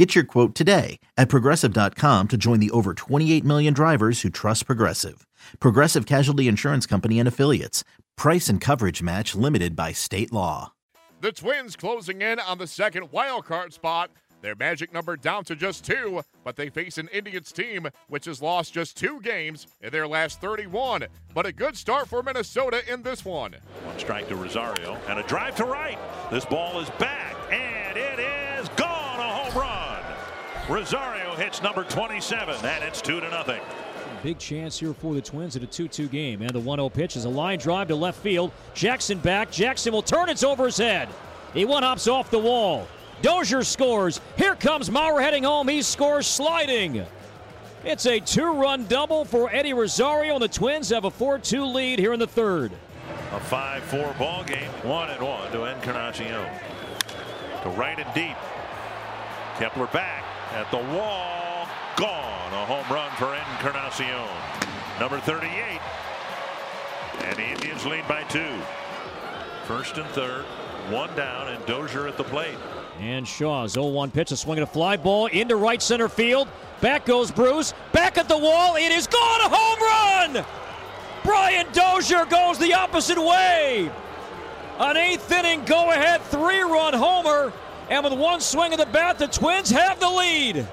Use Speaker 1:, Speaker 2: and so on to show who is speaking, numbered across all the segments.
Speaker 1: Get your quote today at progressive.com to join the over 28 million drivers who trust Progressive. Progressive Casualty Insurance Company and Affiliates. Price and coverage match limited by state law.
Speaker 2: The Twins closing in on the second wild card spot. Their magic number down to just two, but they face an Indians team which has lost just two games in their last 31. But a good start for Minnesota in this one.
Speaker 3: One strike to Rosario and a drive to right. This ball is back Rosario hits number 27 and it's two to nothing.
Speaker 4: Big chance here for the Twins at a 2 2 game. And the 1 0 pitch is a line drive to left field. Jackson back. Jackson will turn. It's over his head. He one hops off the wall. Dozier scores. Here comes Mauer heading home. He scores sliding. It's a two run double for Eddie Rosario, and the Twins have a 4 2 lead here in the third.
Speaker 3: A 5 4 ball game. 1 and 1 to Encarnacion. To right and deep. Kepler back at the wall. Gone. A home run for Encarnacion. Number 38. And the Indians lead by two. First and third. One down, and Dozier at the plate.
Speaker 4: And Shaw's 0 1 pitch, a swing and a fly ball into right center field. Back goes Bruce. Back at the wall. It is gone. A home run. Brian Dozier goes the opposite way. An eighth inning go ahead three run homer. And with one swing of the bat, the Twins have the lead.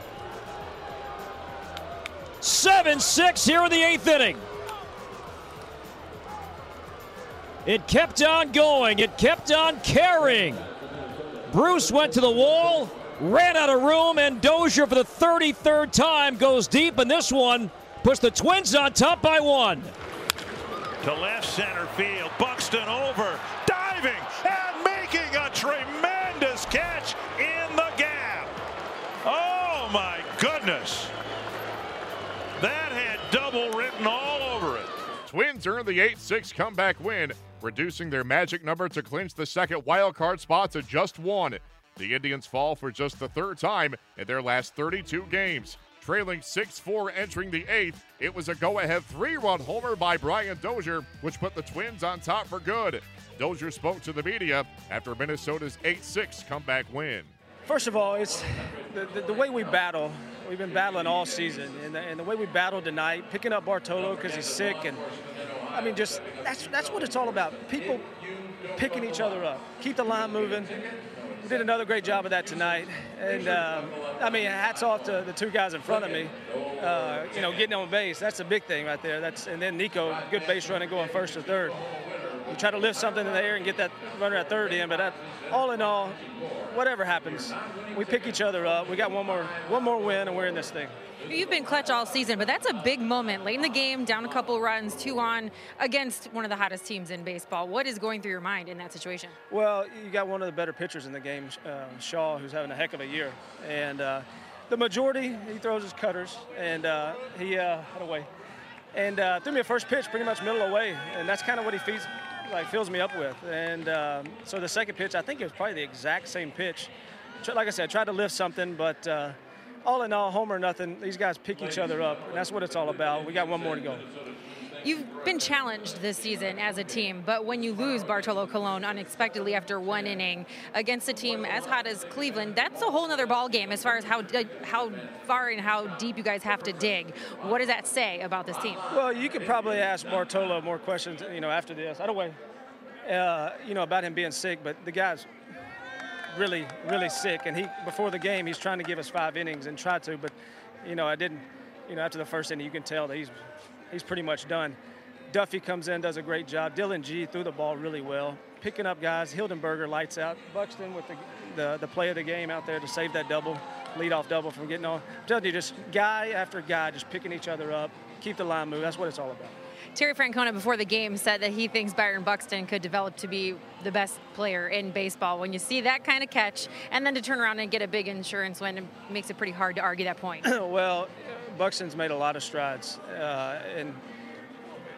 Speaker 4: 7 6 here in the eighth inning. It kept on going, it kept on carrying. Bruce went to the wall, ran out of room, and Dozier for the 33rd time goes deep, and this one puts the Twins on top by one.
Speaker 3: To left center field, Buxton over, goodness. That had double written all over it.
Speaker 2: Twins earn the 8 6 comeback win, reducing their magic number to clinch the second wild card spot to just one. The Indians fall for just the third time in their last 32 games. Trailing 6 4 entering the eighth, it was a go ahead three run homer by Brian Dozier, which put the Twins on top for good. Dozier spoke to the media after Minnesota's 8 6 comeback win.
Speaker 5: First of all, it's the, the, the, way we battle. We've been battling all season, and the, and the way we battled tonight, picking up Bartolo because he's sick, and I mean, just that's that's what it's all about. People picking each other up, keep the line moving. We did another great job of that tonight, and um, I mean, hats off to the two guys in front of me. Uh, you know, getting on base, that's a big thing right there. That's and then Nico, good base running, going first or third we try to lift something in the air and get that runner at third in. But that, all in all, whatever happens, we pick each other up. We got one more one more win, and we're in this thing.
Speaker 6: You've been clutch all season, but that's a big moment late in the game, down a couple runs, two on, against one of the hottest teams in baseball. What is going through your mind in that situation?
Speaker 5: Well, you got one of the better pitchers in the game, uh, Shaw, who's having a heck of a year, and uh, the majority he throws his cutters, and uh, he uh, had away, and uh, threw me a first pitch pretty much middle away, and that's kind of what he feeds like fills me up with. And um, so the second pitch, I think it was probably the exact same pitch. Like I said, I tried to lift something, but uh, all in all, home or nothing, these guys pick each other up, and that's what it's all about. We got one more to go.
Speaker 6: You've been challenged this season as a team, but when you lose Bartolo Colon unexpectedly after one inning against a team as hot as Cleveland, that's a whole other ball game as far as how how far and how deep you guys have to dig. What does that say about this team?
Speaker 5: Well, you could probably ask Bartolo more questions, you know, after this. I don't way, uh, you know, about him being sick, but the guy's really, really sick, and he before the game he's trying to give us five innings and try to, but you know, I didn't. You know, after the first inning, you can tell that he's he's pretty much done. Duffey comes in, does a great job. Dillon Gee threw the ball really well, picking up guys. Hildenberger lights out. Buxton with the, the, the play of the game out there to save that double, lead off double from getting on. I'm telling you, just guy after guy, just picking each other up, keep the line moving. That's what it's all about.
Speaker 6: Terry Francona before the game said that he thinks Byron Buxton could develop to be the best player in baseball. When you see that kind of catch and then to turn around and get a big insurance win, it makes it pretty hard to argue that point.
Speaker 5: well, Buxton's made a lot of strides, uh, and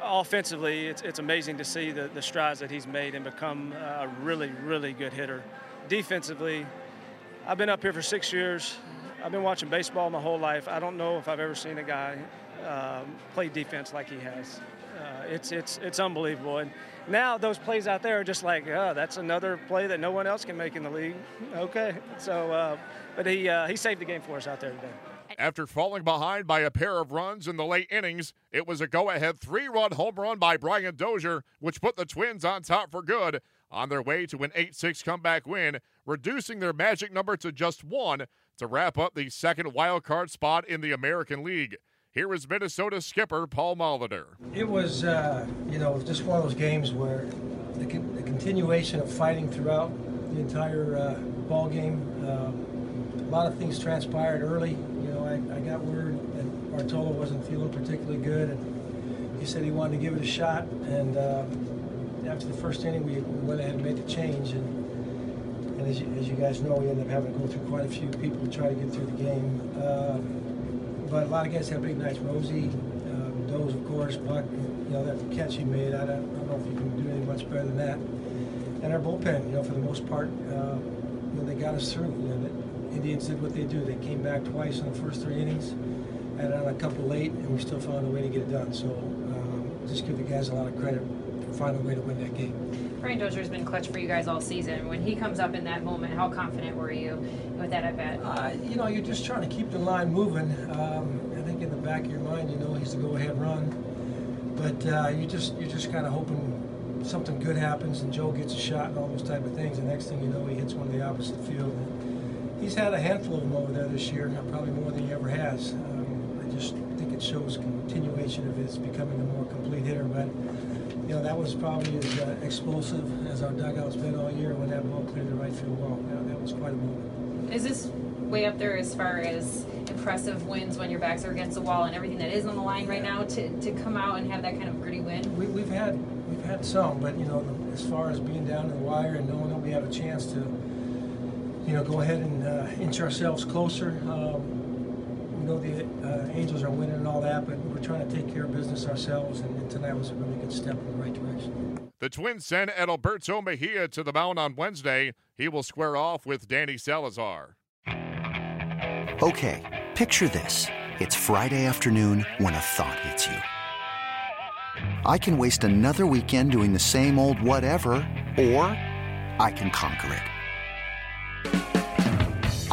Speaker 5: offensively, it's, it's amazing to see the, the strides that he's made and become a really, really good hitter. Defensively, I've been up here for six years. I've been watching baseball my whole life. I don't know if I've ever seen a guy um, play defense like he has. Uh, it's it's it's unbelievable. And now those plays out there are just like, oh, that's another play that no one else can make in the league. Okay, so uh, but he uh, he saved the game for us out there today.
Speaker 2: After falling behind by a pair of runs in the late innings, it was a go ahead three run home run by Brian Dozier, which put the Twins on top for good on their way to an 8 6 comeback win, reducing their magic number to just one to wrap up the second wild card spot in the American League. Here is Minnesota skipper Paul Molitor.
Speaker 7: It was, uh, you know, just one of those games where the, con- the continuation of fighting throughout the entire uh, ball game. Uh, a lot of things transpired early. You know, I, I got word that Bartolo wasn't feeling particularly good, and he said he wanted to give it a shot. And uh, after the first inning, we, we went ahead and made the change. And, and as, you, as you guys know, we ended up having to go through quite a few people to try to get through the game. Uh, but a lot of guys had big nights. Rosie, uh, Doze, of course, Buck. You know that catch he made. I don't, I don't know if you can do any much better than that. And our bullpen, you know, for the most part, uh, you know, they got us through. You know, the Indians did what they do. They came back twice in the first three innings, and on a couple late, and we still found a way to get it done. So um, just give the guys a lot of credit finding a way to win that game.
Speaker 6: Brian Dozier has been clutch for you guys all season. When he comes up in that moment, how confident were you with that at bat?
Speaker 7: Uh, you know, you're just trying to keep the line moving. Um, I think in the back of your mind, you know he's the go-ahead run, but uh, you just you're just kind of hoping something good happens and Joe gets a shot and all those type of things. The next thing you know, he hits one of the opposite field. He's had a handful of them over there this year, probably more than he ever has. Um, I just think it shows continuation of his becoming a more complete hitter, but you know, that was probably as uh, explosive as our dugout's been all year when that ball cleared the right field wall. You know, that was quite a moment.
Speaker 6: Is this way up there as far as impressive wins when your backs are against the wall and everything that is on the line right now to, to come out and have that kind of gritty win?
Speaker 7: We, we've had we've had some, but you know, the, as far as being down to the wire and knowing that we have a chance to, you know, go ahead and uh, inch ourselves closer. Um, we know the uh, Angels are winning and all that, but we're trying to take care of business ourselves, and, and tonight was a really good step in the right direction.
Speaker 2: The Twins send Adalberto Mejia to the mound on Wednesday. He will square off with Danny Salazar.
Speaker 8: Okay, picture this. It's Friday afternoon when a thought hits you. I can waste another weekend doing the same old whatever, or I can conquer it.